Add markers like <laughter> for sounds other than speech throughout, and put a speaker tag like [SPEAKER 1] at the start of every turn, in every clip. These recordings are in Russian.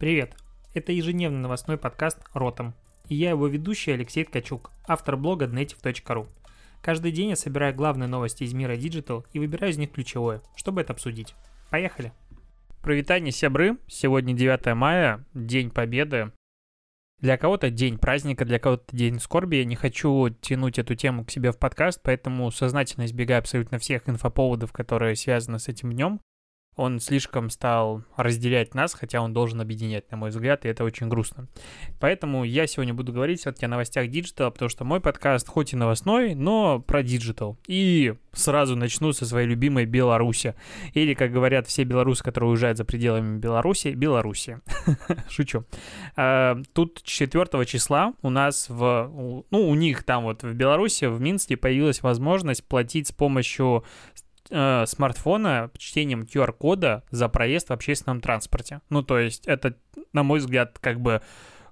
[SPEAKER 1] Привет! Это ежедневный новостной подкаст «Ротом». И я его ведущий Алексей Ткачук, автор блога Dnetiv.ru. Каждый день я собираю главные новости из мира Digital и выбираю из них ключевое, чтобы это обсудить. Поехали! Провитание сябры. Сегодня 9 мая, День Победы. Для кого-то день праздника, для кого-то день скорби. Я не хочу тянуть эту тему к себе в подкаст, поэтому сознательно избегаю абсолютно всех инфоповодов, которые связаны с этим днем он слишком стал разделять нас, хотя он должен объединять, на мой взгляд, и это очень грустно. Поэтому я сегодня буду говорить все-таки о новостях digital а, потому что мой подкаст хоть и новостной, но про digital. И сразу начну со своей любимой Беларуси. Или, как говорят все белорусы, которые уезжают за пределами Беларуси, Беларуси. <laughs> Шучу. А, тут 4 числа у нас в... Ну, у них там вот в Беларуси, в Минске появилась возможность платить с помощью э, смартфона чтением QR-кода за проезд в общественном транспорте. Ну, то есть это, на мой взгляд, как бы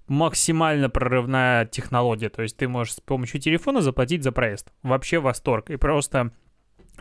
[SPEAKER 1] максимально прорывная технология. То есть ты можешь с помощью телефона заплатить за проезд. Вообще восторг. И просто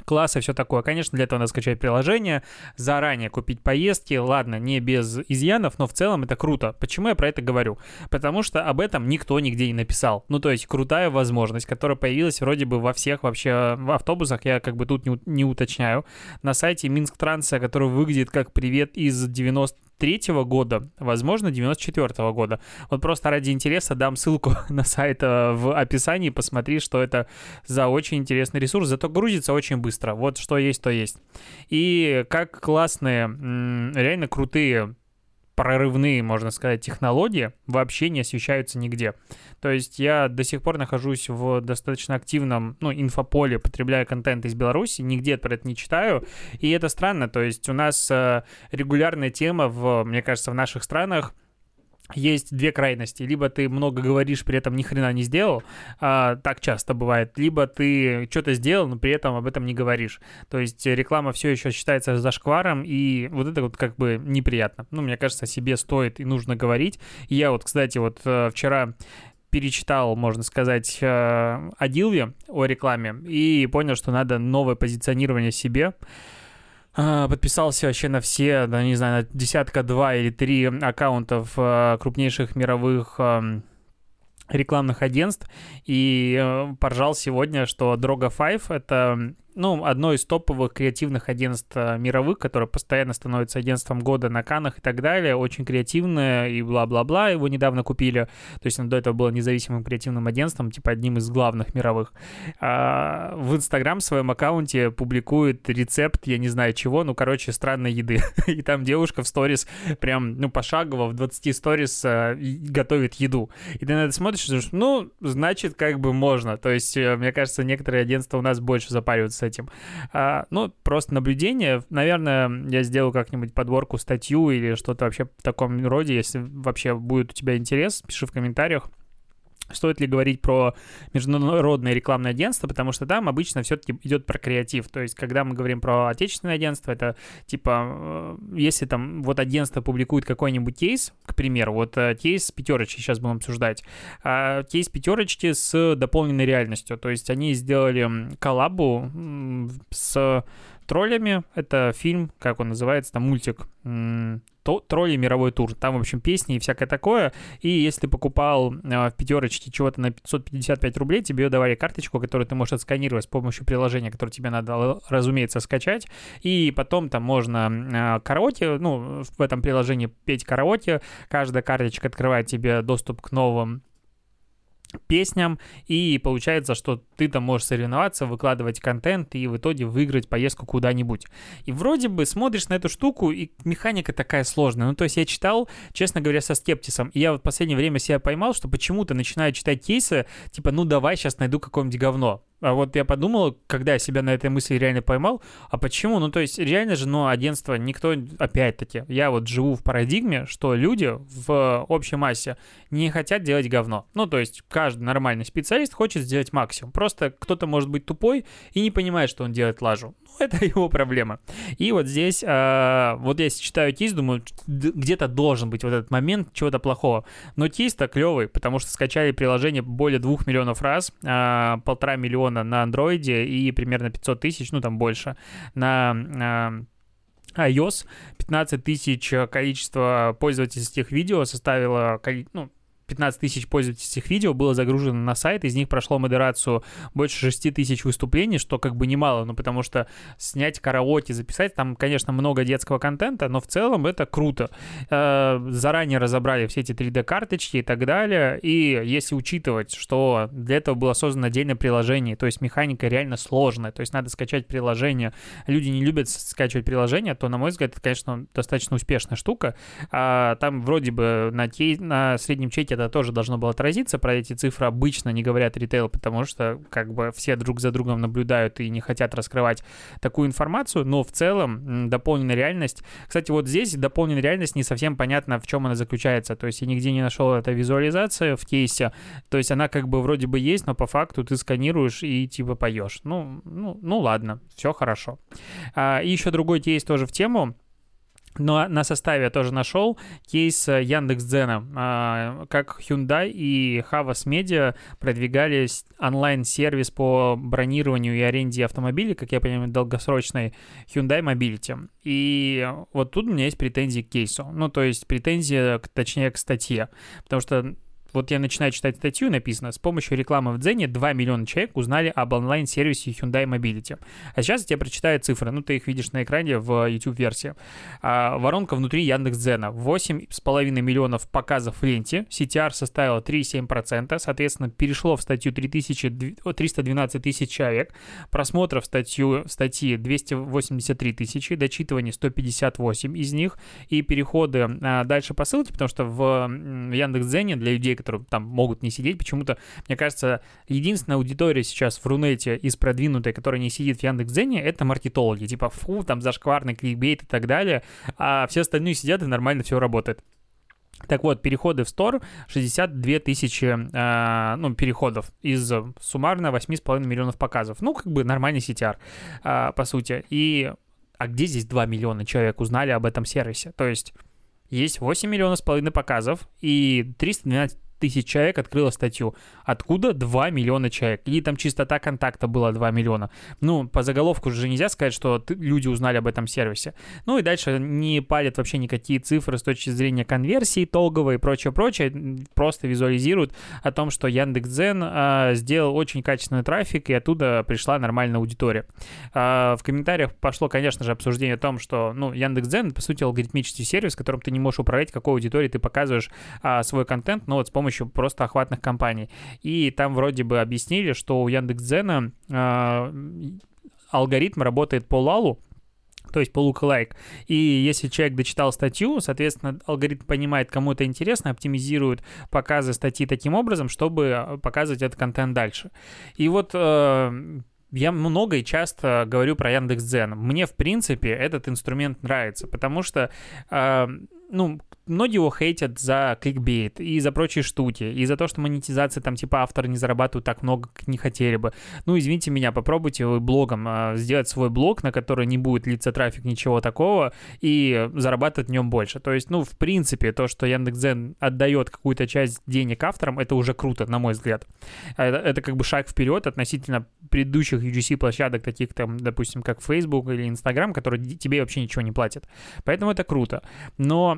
[SPEAKER 1] класс и все такое. Конечно, для этого надо скачать приложение, заранее купить поездки, ладно, не без изъянов, но в целом это круто. Почему я про это говорю? Потому что об этом никто нигде не написал. Ну, то есть крутая возможность, которая появилась вроде бы во всех вообще в автобусах, я как бы тут не, не уточняю. На сайте Минск Транса, который выглядит как привет из 90 93 года, возможно, 94 -го года. Вот просто ради интереса дам ссылку <laughs> на сайт э, в описании, посмотри, что это за очень интересный ресурс, зато грузится очень быстро. Вот что есть, то есть. И как классные, реально крутые прорывные, можно сказать, технологии вообще не освещаются нигде. То есть я до сих пор нахожусь в достаточно активном, ну, инфополе, потребляя контент из Беларуси, нигде про это не читаю, и это странно, то есть у нас э, регулярная тема, в, мне кажется, в наших странах — есть две крайности. Либо ты много говоришь, при этом ни хрена не сделал, а, так часто бывает, либо ты что-то сделал, но при этом об этом не говоришь. То есть реклама все еще считается зашкваром, и вот это вот как бы неприятно. Ну, мне кажется, себе стоит и нужно говорить. Я вот, кстати, вот э, вчера перечитал, можно сказать, э, о Дилве, о рекламе, и понял, что надо новое позиционирование себе. А, подписался вообще на все, да, не знаю, на десятка, два или три аккаунтов а, крупнейших мировых рекламных агентств. И э, поржал сегодня, что Droga 5 — это ну, одно из топовых креативных агентств э, мировых, которое постоянно становится агентством года на Канах и так далее, очень креативное и бла-бла-бла, его недавно купили, то есть оно до этого было независимым креативным агентством, типа одним из главных мировых. А в Инстаграм в своем аккаунте публикует рецепт, я не знаю чего, ну, короче, странной еды, <laughs> и там девушка в сторис прям, ну, пошагово в 20 сторис э, готовит еду, и ты на это смотришь, ну, значит, как бы можно, то есть, э, мне кажется, некоторые агентства у нас больше запариваются этим. А, ну, просто наблюдение. Наверное, я сделаю как-нибудь подборку, статью или что-то вообще в таком роде. Если вообще будет у тебя интерес, пиши в комментариях. Стоит ли говорить про международное рекламное агентство, потому что там обычно все-таки идет про креатив. То есть, когда мы говорим про отечественное агентство, это типа, э, если там вот агентство публикует какой-нибудь кейс, к примеру, вот э, кейс пятерочки сейчас будем обсуждать, а кейс пятерочки с дополненной реальностью. То есть, они сделали коллабу с троллями. Это фильм, как он называется, там мультик тролли мировой тур. Там, в общем, песни и всякое такое. И если ты покупал э, в пятерочке чего-то на 555 рублей, тебе давали карточку, которую ты можешь отсканировать с помощью приложения, которое тебе надо, разумеется, скачать. И потом там можно э, караоке, ну, в этом приложении петь караоке. Каждая карточка открывает тебе доступ к новым песням, и получается, что ты там можешь соревноваться, выкладывать контент и в итоге выиграть поездку куда-нибудь. И вроде бы смотришь на эту штуку, и механика такая сложная. Ну, то есть я читал, честно говоря, со скептисом, и я в последнее время себя поймал, что почему-то начинаю читать кейсы, типа, ну, давай сейчас найду какое-нибудь говно. А вот я подумал, когда я себя на этой мысли реально поймал, а почему? Ну, то есть, реально же, ну, агентство, никто, опять-таки, я вот живу в парадигме, что люди в общей массе не хотят делать говно. Ну, то есть, каждый нормальный специалист хочет сделать максимум. Просто кто-то может быть тупой и не понимает, что он делает лажу. <laughs> Это его проблема. И вот здесь, э, вот я читаю кейс, думаю, где-то должен быть вот этот момент чего-то плохого. Но кейс-то клевый, потому что скачали приложение более двух миллионов раз, э, полтора миллиона на андроиде и примерно 500 тысяч, ну, там больше, на... Э, iOS 15 тысяч количество пользовательских видео составило ну, 15 тысяч пользовательских видео было загружено на сайт, из них прошло модерацию больше 6 тысяч выступлений, что как бы немало, ну потому что снять караоке, записать, там, конечно, много детского контента, но в целом это круто. Э, заранее разобрали все эти 3D-карточки и так далее, и если учитывать, что для этого было создано отдельное приложение, то есть механика реально сложная, то есть надо скачать приложение, люди не любят скачивать приложение, то, на мой взгляд, это, конечно, достаточно успешная штука. А, там вроде бы на, на среднем чеке это тоже должно было отразиться. Про эти цифры обычно не говорят ритейл, потому что как бы все друг за другом наблюдают и не хотят раскрывать такую информацию, но в целом дополненная реальность... Кстати, вот здесь дополненная реальность не совсем понятно, в чем она заключается. То есть я нигде не нашел это визуализация в кейсе. То есть она как бы вроде бы есть, но по факту ты сканируешь и типа поешь. Ну, ну, ну ладно, все хорошо. А, и еще другой кейс тоже в тему но на составе я тоже нашел кейс э, Яндекс.Дзена, а, как Hyundai и Havas Media продвигали онлайн-сервис по бронированию и аренде автомобилей, как я понимаю, долгосрочной Hyundai Mobility. И вот тут у меня есть претензии к кейсу. Ну, то есть претензии, точнее, к статье. Потому что вот я начинаю читать статью, написано, с помощью рекламы в Дзене 2 миллиона человек узнали об онлайн-сервисе Hyundai Mobility. А сейчас я тебе прочитаю цифры, ну ты их видишь на экране в YouTube-версии. А, воронка внутри Яндекс.Дзена. 8,5 миллионов показов в ленте, CTR составила 3,7%, соответственно, перешло в статью 3000, 312 тысяч человек, просмотров статью, статьи 283 тысячи, дочитывание 158 из них, и переходы а, дальше по ссылке, потому что в Яндекс.Дзене для людей, которые там могут не сидеть. Почему-то, мне кажется, единственная аудитория сейчас в Рунете из продвинутой, которая не сидит в Яндекс.Дзене, это маркетологи. Типа, фу, там зашкварный кликбейт и так далее. А все остальные сидят и нормально все работает. Так вот, переходы в стор 62 тысячи э, ну, переходов из суммарно 8,5 миллионов показов. Ну, как бы нормальный CTR, э, по сути. И а где здесь 2 миллиона человек узнали об этом сервисе? То есть есть 8 миллионов с половиной показов и 312 тысяч человек открыло статью. Откуда 2 миллиона человек? Или там чистота контакта была 2 миллиона? Ну, по заголовку же нельзя сказать, что люди узнали об этом сервисе. Ну и дальше не палят вообще никакие цифры с точки зрения конверсии итоговой и прочее-прочее. Просто визуализируют о том, что Яндекс.Дзен а, сделал очень качественный трафик, и оттуда пришла нормальная аудитория. А, в комментариях пошло, конечно же, обсуждение о том, что, ну, Яндекс.Дзен, по сути, алгоритмический сервис, в котором ты не можешь управлять, какой аудитории ты показываешь а, свой контент, но вот с помощью помощью просто охватных компаний. И там вроде бы объяснили, что у Яндекс.Дзена э, алгоритм работает по лалу, то есть по lookalike. И если человек дочитал статью, соответственно, алгоритм понимает, кому это интересно, оптимизирует показы статьи таким образом, чтобы показывать этот контент дальше. И вот э, я много и часто говорю про Яндекс.Дзен. Мне, в принципе, этот инструмент нравится, потому что э, ну, многие его хейтят за кликбейт и за прочие штуки, и за то, что монетизация там типа авторы не зарабатывают так много, как не хотели бы. Ну, извините меня, попробуйте вы блогом э, сделать свой блог, на который не будет литься трафик, ничего такого, и зарабатывать в нем больше. То есть, ну, в принципе, то, что Яндекс.Дзен отдает какую-то часть денег авторам, это уже круто, на мой взгляд. Это, это как бы шаг вперед относительно предыдущих UGC-площадок, таких там, допустим, как Facebook или Instagram, которые тебе вообще ничего не платят. Поэтому это круто. Но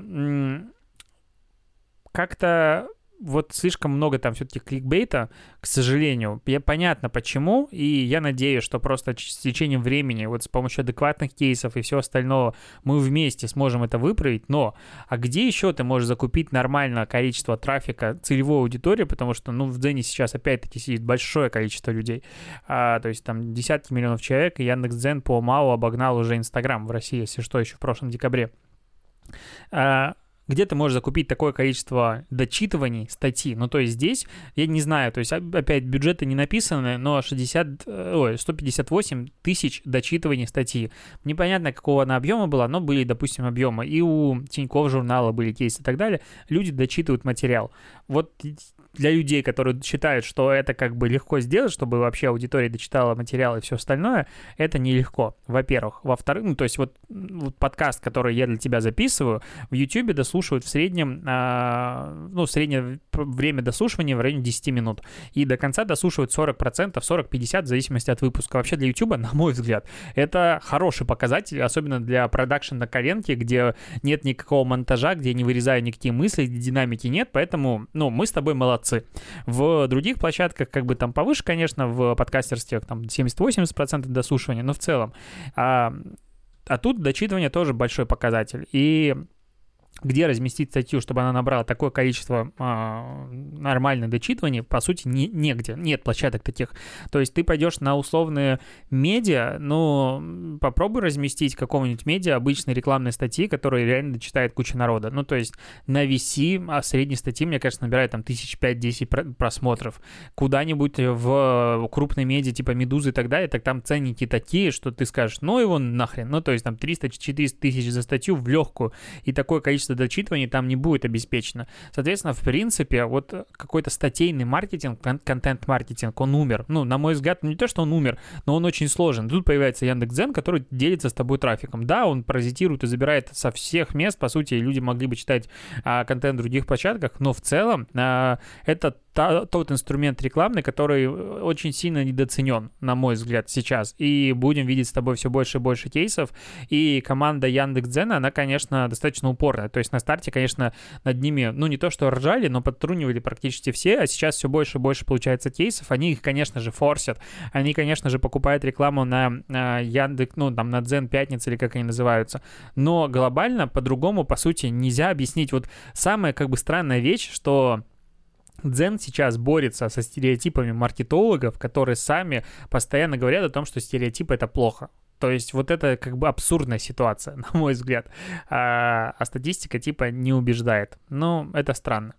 [SPEAKER 1] как-то вот слишком много там все-таки кликбейта, к сожалению. Я понятно почему, и я надеюсь, что просто с течением времени, вот с помощью адекватных кейсов и всего остального, мы вместе сможем это выправить. Но, а где еще ты можешь закупить нормальное количество трафика целевой аудитории, потому что, ну, в Дзене сейчас опять-таки сидит большое количество людей, а, то есть там десятки миллионов человек, и Яндекс.Дзен по МАУ обогнал уже Инстаграм в России, если что, еще в прошлом декабре. А, где ты можешь закупить такое количество дочитываний статьи. Ну, то есть здесь, я не знаю, то есть опять бюджеты не написаны, но 60, э, ой, 158 тысяч дочитываний статьи. Непонятно, какого она объема была, но были, допустим, объемы. И у Тинькофф журнала были кейсы и так далее. Люди дочитывают материал. Вот для людей, которые считают, что это как бы легко сделать, чтобы вообще аудитория дочитала материал и все остальное, это нелегко, во-первых. Во-вторых, ну, то есть вот, вот подкаст, который я для тебя записываю, в YouTube дослушать досушивают в среднем, э, ну, среднее время досушивания в районе 10 минут. И до конца досушивают 40%, 40-50% в зависимости от выпуска. Вообще для YouTube, <laughs> на мой взгляд, это хороший показатель, особенно для продакшн на коленке, где нет никакого монтажа, где я не вырезаю никакие мысли, динамики нет, поэтому, ну, мы с тобой молодцы. В других площадках как бы там повыше, конечно, в подкастерстве там 70-80% досушивания, но в целом. А, а тут дочитывание тоже большой показатель. И где разместить статью, чтобы она набрала такое количество э, нормальных дочитываний, по сути, не, негде. Нет площадок таких. То есть ты пойдешь на условные медиа, но попробуй разместить какого-нибудь медиа обычной рекламной статьи, которые реально дочитает куча народа. Ну, то есть на VC а средней статьи, мне кажется, набирает там тысяч пять-десять просмотров. Куда-нибудь в крупной медиа, типа Медузы и так далее, так там ценники такие, что ты скажешь, ну его нахрен. Ну, то есть там 300-400 тысяч за статью в легкую. И такое количество количество дочитываний там не будет обеспечено. Соответственно, в принципе, вот какой-то статейный маркетинг, контент-маркетинг, он умер. Ну, на мой взгляд, не то, что он умер, но он очень сложен. Тут появляется Яндекс.Дзен, который делится с тобой трафиком. Да, он паразитирует и забирает со всех мест, по сути, люди могли бы читать а, контент в других площадках, но в целом а, это та, тот инструмент рекламный, который очень сильно недооценен, на мой взгляд, сейчас. И будем видеть с тобой все больше и больше кейсов. И команда Яндекс.Дзена, она, конечно, достаточно упорная. То есть на старте, конечно, над ними, ну, не то что ржали, но подтрунивали практически все, а сейчас все больше и больше получается кейсов. Они их, конечно же, форсят. Они, конечно же, покупают рекламу на, на Яндекс, ну, там, на Дзен Пятница или как они называются. Но глобально по-другому, по сути, нельзя объяснить. Вот самая, как бы, странная вещь, что Дзен сейчас борется со стереотипами маркетологов, которые сами постоянно говорят о том, что стереотипы это плохо. То есть вот это как бы абсурдная ситуация, <laughs> на мой взгляд. А, а статистика типа не убеждает. Ну, это странно.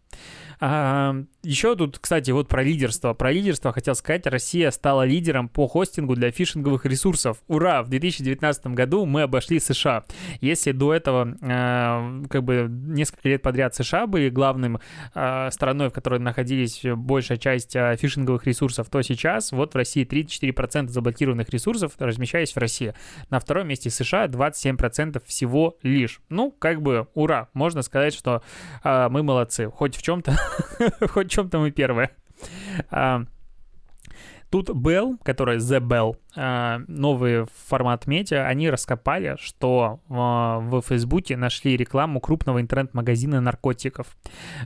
[SPEAKER 1] А, еще тут, кстати, вот про лидерство. Про лидерство хотел сказать, Россия стала лидером по хостингу для фишинговых ресурсов. Ура! В 2019 году мы обошли США. Если до этого э, как бы несколько лет подряд США были главным э, страной, в которой находились большая часть э, фишинговых ресурсов, то сейчас вот в России 34% заблокированных ресурсов размещались в России. На втором месте США 27% всего лишь. Ну, как бы ура! Можно сказать, что э, мы молодцы. Хоть в чем-то, <laughs> хоть в чем-то мы первые. А, тут Bell, которая The Bell, новый формат медиа, они раскопали, что а, в Фейсбуке нашли рекламу крупного интернет-магазина наркотиков.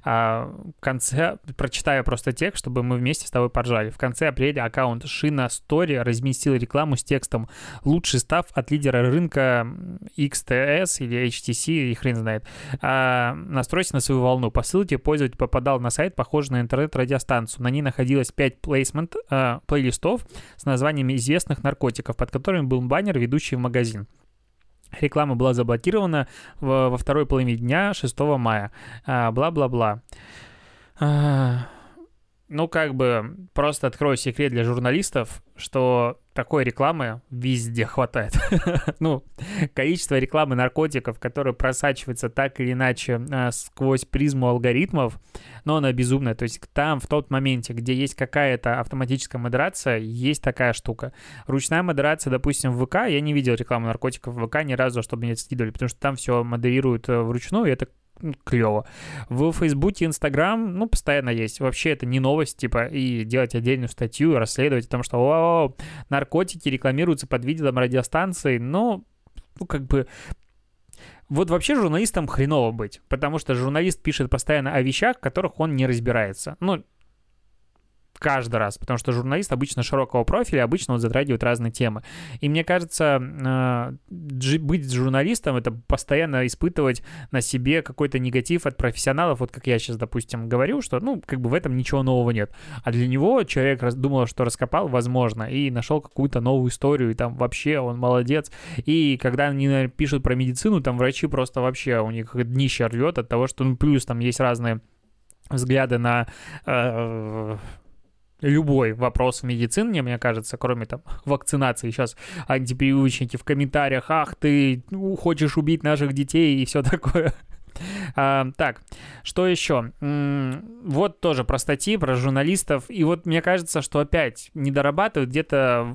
[SPEAKER 1] А, в конце, прочитаю просто текст, чтобы мы вместе с тобой поржали. В конце апреля аккаунт Шина Story разместил рекламу с текстом «Лучший став от лидера рынка XTS или HTC, и хрен знает. Настройся на свою волну. По ссылке пользователь попадал на сайт, похожий на интернет-радиостанцию. На ней находилось 5 плейсмент, плейлистов с названиями известных опасных наркотиков, под которыми был баннер, ведущий в магазин. Реклама была заблокирована во второй половине дня 6 мая. А, бла-бла-бла. А, ну, как бы, просто открою секрет для журналистов, что такой рекламы везде хватает. <laughs> ну, количество рекламы наркотиков, которое просачивается так или иначе э, сквозь призму алгоритмов, но она безумная. То есть там, в тот моменте, где есть какая-то автоматическая модерация, есть такая штука. Ручная модерация, допустим, в ВК, я не видел рекламу наркотиков в ВК ни разу, чтобы мне скидывали, потому что там все модерируют э, вручную, и это клево. В Фейсбуке, Инстаграм, ну, постоянно есть. Вообще это не новость, типа, и делать отдельную статью, расследовать о том, что о, наркотики рекламируются под видео радиостанции, но, ну, как бы, вот вообще журналистам хреново быть, потому что журналист пишет постоянно о вещах, в которых он не разбирается. Ну, каждый раз, потому что журналист обычно широкого профиля, обычно он затрагивает разные темы. И мне кажется, э, быть журналистом — это постоянно испытывать на себе какой-то негатив от профессионалов, вот как я сейчас, допустим, говорю, что, ну, как бы в этом ничего нового нет. А для него человек думал, что раскопал, возможно, и нашел какую-то новую историю, и там вообще он молодец. И когда они пишут про медицину, там врачи просто вообще, у них днище рвет от того, что, ну, плюс там есть разные взгляды на э, любой вопрос в медицине, мне кажется, кроме там <laughs> вакцинации. Сейчас антипрививочники в комментариях, ах, ты ну, хочешь убить наших детей и все <laughs> такое. А, так, что еще? Вот тоже про статьи, про журналистов. И вот мне кажется, что опять не дорабатывают где-то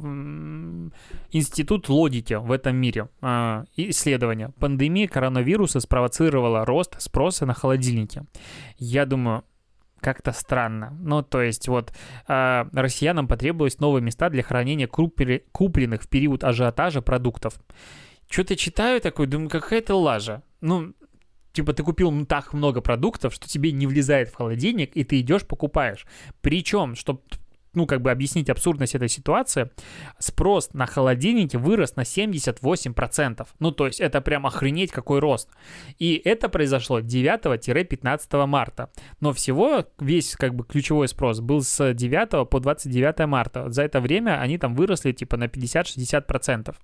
[SPEAKER 1] институт логики в этом мире. А, исследования. Пандемия коронавируса спровоцировала рост спроса на холодильники. Я думаю, как-то странно. Ну, то есть вот э, россиянам потребовалось новые места для хранения крупери, купленных в период ажиотажа продуктов. Что-то читаю такой, думаю, какая-то лажа. Ну, типа ты купил так много продуктов, что тебе не влезает в холодильник, и ты идешь покупаешь. Причем, чтобы ну, как бы объяснить абсурдность этой ситуации, спрос на холодильники вырос на 78%. Ну, то есть это прям охренеть какой рост. И это произошло 9-15 марта. Но всего весь как бы ключевой спрос был с 9 по 29 марта. За это время они там выросли типа на 50-60%.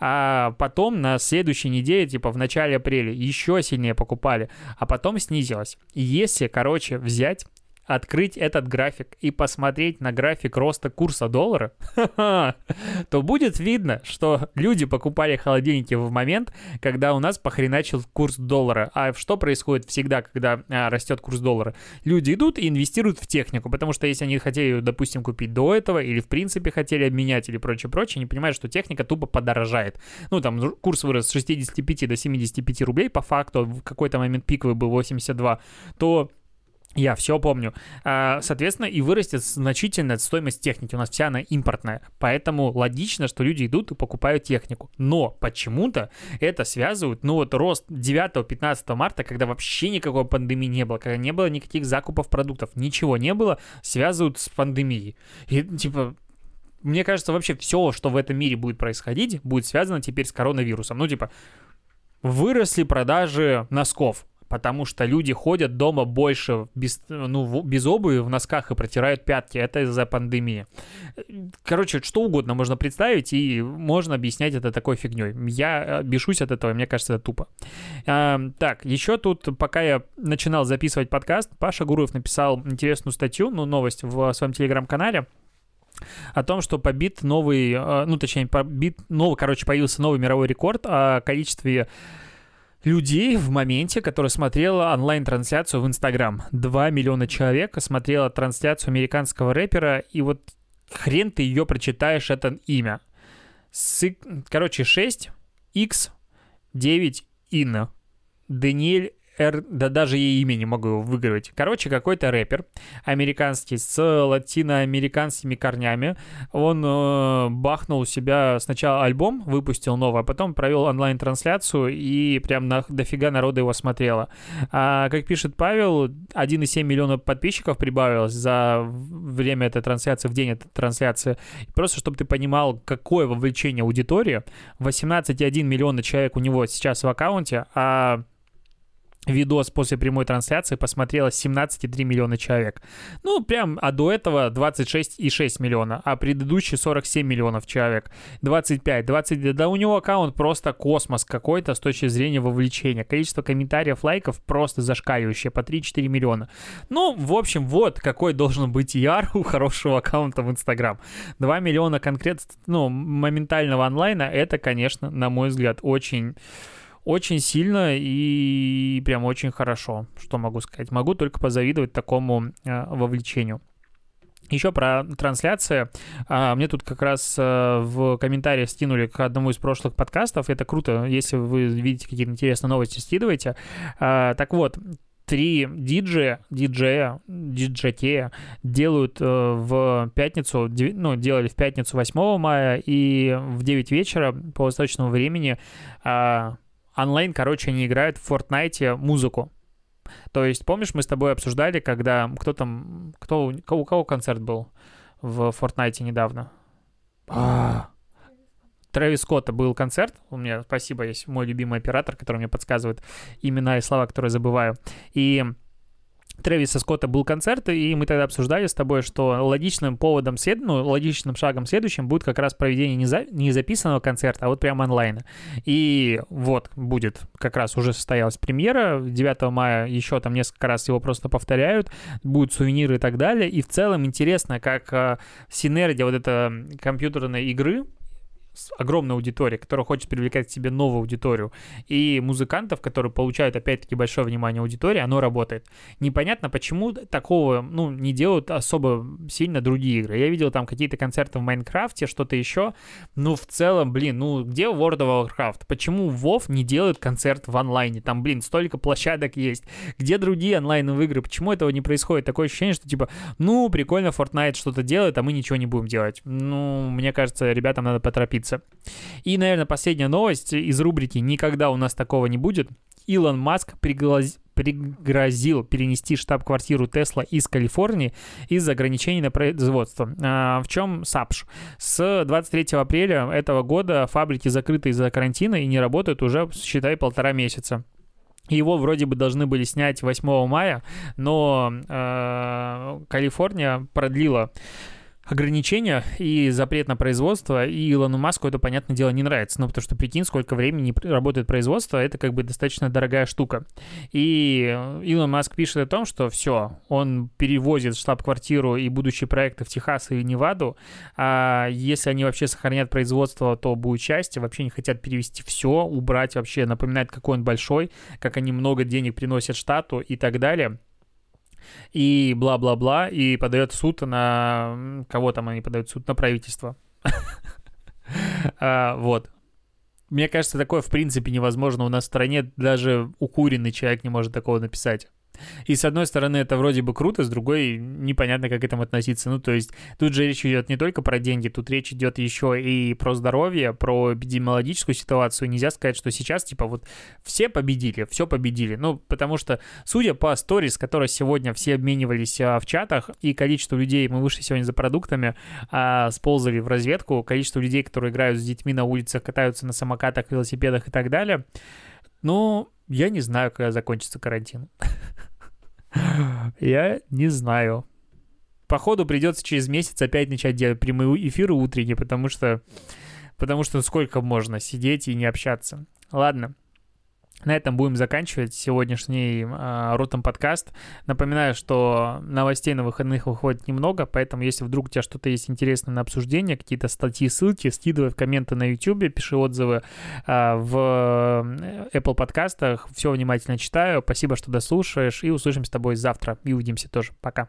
[SPEAKER 1] А потом на следующей неделе, типа в начале апреля, еще сильнее покупали, а потом снизилось. Если, короче, взять открыть этот график и посмотреть на график роста курса доллара, <laughs> то будет видно, что люди покупали холодильники в момент, когда у нас похреначил курс доллара. А что происходит всегда, когда а, растет курс доллара? Люди идут и инвестируют в технику, потому что если они хотели, допустим, купить до этого, или в принципе хотели обменять, или прочее-прочее, они понимают, что техника тупо подорожает. Ну, там курс вырос с 65 до 75 рублей, по факту, в какой-то момент пиковый был 82, то я все помню. А, соответственно, и вырастет значительно стоимость техники. У нас вся она импортная. Поэтому логично, что люди идут и покупают технику. Но почему-то это связывают, ну вот рост 9-15 марта, когда вообще никакой пандемии не было, когда не было никаких закупов продуктов, ничего не было, связывают с пандемией. И типа, мне кажется, вообще все, что в этом мире будет происходить, будет связано теперь с коронавирусом. Ну, типа, выросли продажи носков потому что люди ходят дома больше без, ну, без обуви в носках и протирают пятки. Это из-за пандемии. Короче, что угодно можно представить, и можно объяснять это такой фигней. Я бешусь от этого, мне кажется, это тупо. А, так, еще тут, пока я начинал записывать подкаст, Паша Гуруев написал интересную статью, ну, новость в своем телеграм-канале, о том, что побит новый, э, ну, точнее, побит, новый, короче, появился новый мировой рекорд о количестве людей в моменте, которая смотрела онлайн-трансляцию в Инстаграм. 2 миллиона человек смотрела трансляцию американского рэпера, и вот хрен ты ее прочитаешь, это имя. С, короче, 6, X, 9, Инна. Даниэль Р, да даже ей имя не могу выговорить. Короче, какой-то рэпер американский с латиноамериканскими корнями. Он э, бахнул у себя сначала альбом, выпустил новый, а потом провел онлайн-трансляцию и прям на, дофига народа его смотрело. А, как пишет Павел, 1,7 миллиона подписчиков прибавилось за время этой трансляции, в день этой трансляции. Просто, чтобы ты понимал, какое вовлечение аудитории. 18,1 миллиона человек у него сейчас в аккаунте, а видос после прямой трансляции посмотрело 17,3 миллиона человек. Ну, прям, а до этого 26,6 миллиона, а предыдущий 47 миллионов человек. 25, 20, да у него аккаунт просто космос какой-то с точки зрения вовлечения. Количество комментариев, лайков просто зашкаливающее, по 3-4 миллиона. Ну, в общем, вот какой должен быть яр у хорошего аккаунта в Инстаграм. 2 миллиона конкретно, ну, моментального онлайна, это, конечно, на мой взгляд, очень очень сильно и прям очень хорошо, что могу сказать. Могу только позавидовать такому э, вовлечению. Еще про трансляции. А, мне тут как раз э, в комментариях скинули к одному из прошлых подкастов. Это круто, если вы видите какие-то интересные новости, скидывайте. А, так вот, три диджея, диджея, диджетея делают э, в пятницу, ну, делали в пятницу 8 мая и в 9 вечера по восточному времени а, онлайн, короче, они играют в Fortnite музыку. То есть, помнишь, мы с тобой обсуждали, когда кто там, кто, у кого концерт был в Fortnite недавно? А, Трэвис Скотта был концерт. У меня, спасибо, есть мой любимый оператор, который мне подсказывает имена и слова, которые забываю. И Трэвиса Скотта был концерт, и мы тогда обсуждали с тобой, что логичным поводом, след... ну, логичным шагом следующим будет как раз проведение не, за... не записанного концерта, а вот прямо онлайна. И вот будет как раз уже состоялась премьера, 9 мая еще там несколько раз его просто повторяют, будут сувениры и так далее. И в целом интересно, как э, синергия вот этой компьютерной игры огромная аудитория, которая хочет привлекать к себе новую аудиторию, и музыкантов, которые получают, опять-таки, большое внимание аудитории, оно работает. Непонятно, почему такого, ну, не делают особо сильно другие игры. Я видел там какие-то концерты в Майнкрафте, что-то еще, ну, в целом, блин, ну, где World of Warcraft? Почему WoW не делает концерт в онлайне? Там, блин, столько площадок есть. Где другие онлайновые игры? Почему этого не происходит? Такое ощущение, что, типа, ну, прикольно, Fortnite что-то делает, а мы ничего не будем делать. Ну, мне кажется, ребятам надо поторопиться. И, наверное, последняя новость из рубрики «Никогда у нас такого не будет». Илон Маск приглаз... пригрозил перенести штаб-квартиру Тесла из Калифорнии из-за ограничений на производство. А, в чем САПШ? С 23 апреля этого года фабрики закрыты из-за карантина и не работают уже, считай, полтора месяца. Его вроде бы должны были снять 8 мая, но э, Калифорния продлила ограничения и запрет на производство, и Илону Маску это, понятное дело, не нравится. Ну, потому что, прикинь, сколько времени работает производство, это как бы достаточно дорогая штука. И Илон Маск пишет о том, что все, он перевозит штаб-квартиру и будущие проекты в Техас и Неваду, а если они вообще сохранят производство, то будет счастье, вообще не хотят перевести все, убрать вообще, напоминает, какой он большой, как они много денег приносят штату и так далее и бла-бла-бла, и подает суд на... Кого там они подают суд? На правительство. <laughs> А, вот. Мне кажется, такое в принципе невозможно. У нас в стране даже укуренный человек не может такого написать. И с одной стороны это вроде бы круто, с другой непонятно, как к этому относиться. Ну, то есть тут же речь идет не только про деньги, тут речь идет еще и про здоровье, про эпидемиологическую ситуацию. Нельзя сказать, что сейчас, типа, вот все победили, все победили. Ну, потому что, судя по сторис, которые сегодня все обменивались а, в чатах, и количество людей, мы вышли сегодня за продуктами, а, сползали в разведку, количество людей, которые играют с детьми на улицах, катаются на самокатах, велосипедах и так далее, ну, я не знаю, когда закончится карантин. Я не знаю. Походу придется через месяц опять начать делать прямые эфиры утренние, потому что потому что сколько можно сидеть и не общаться. Ладно, на этом будем заканчивать сегодняшний э, подкаст. Напоминаю, что новостей на выходных выходит немного, поэтому если вдруг у тебя что-то есть интересное на обсуждение, какие-то статьи, ссылки, скидывай в комменты на YouTube, пиши отзывы э, в Apple подкастах. Все внимательно читаю. Спасибо, что дослушаешь, и услышимся с тобой завтра. И увидимся тоже. Пока.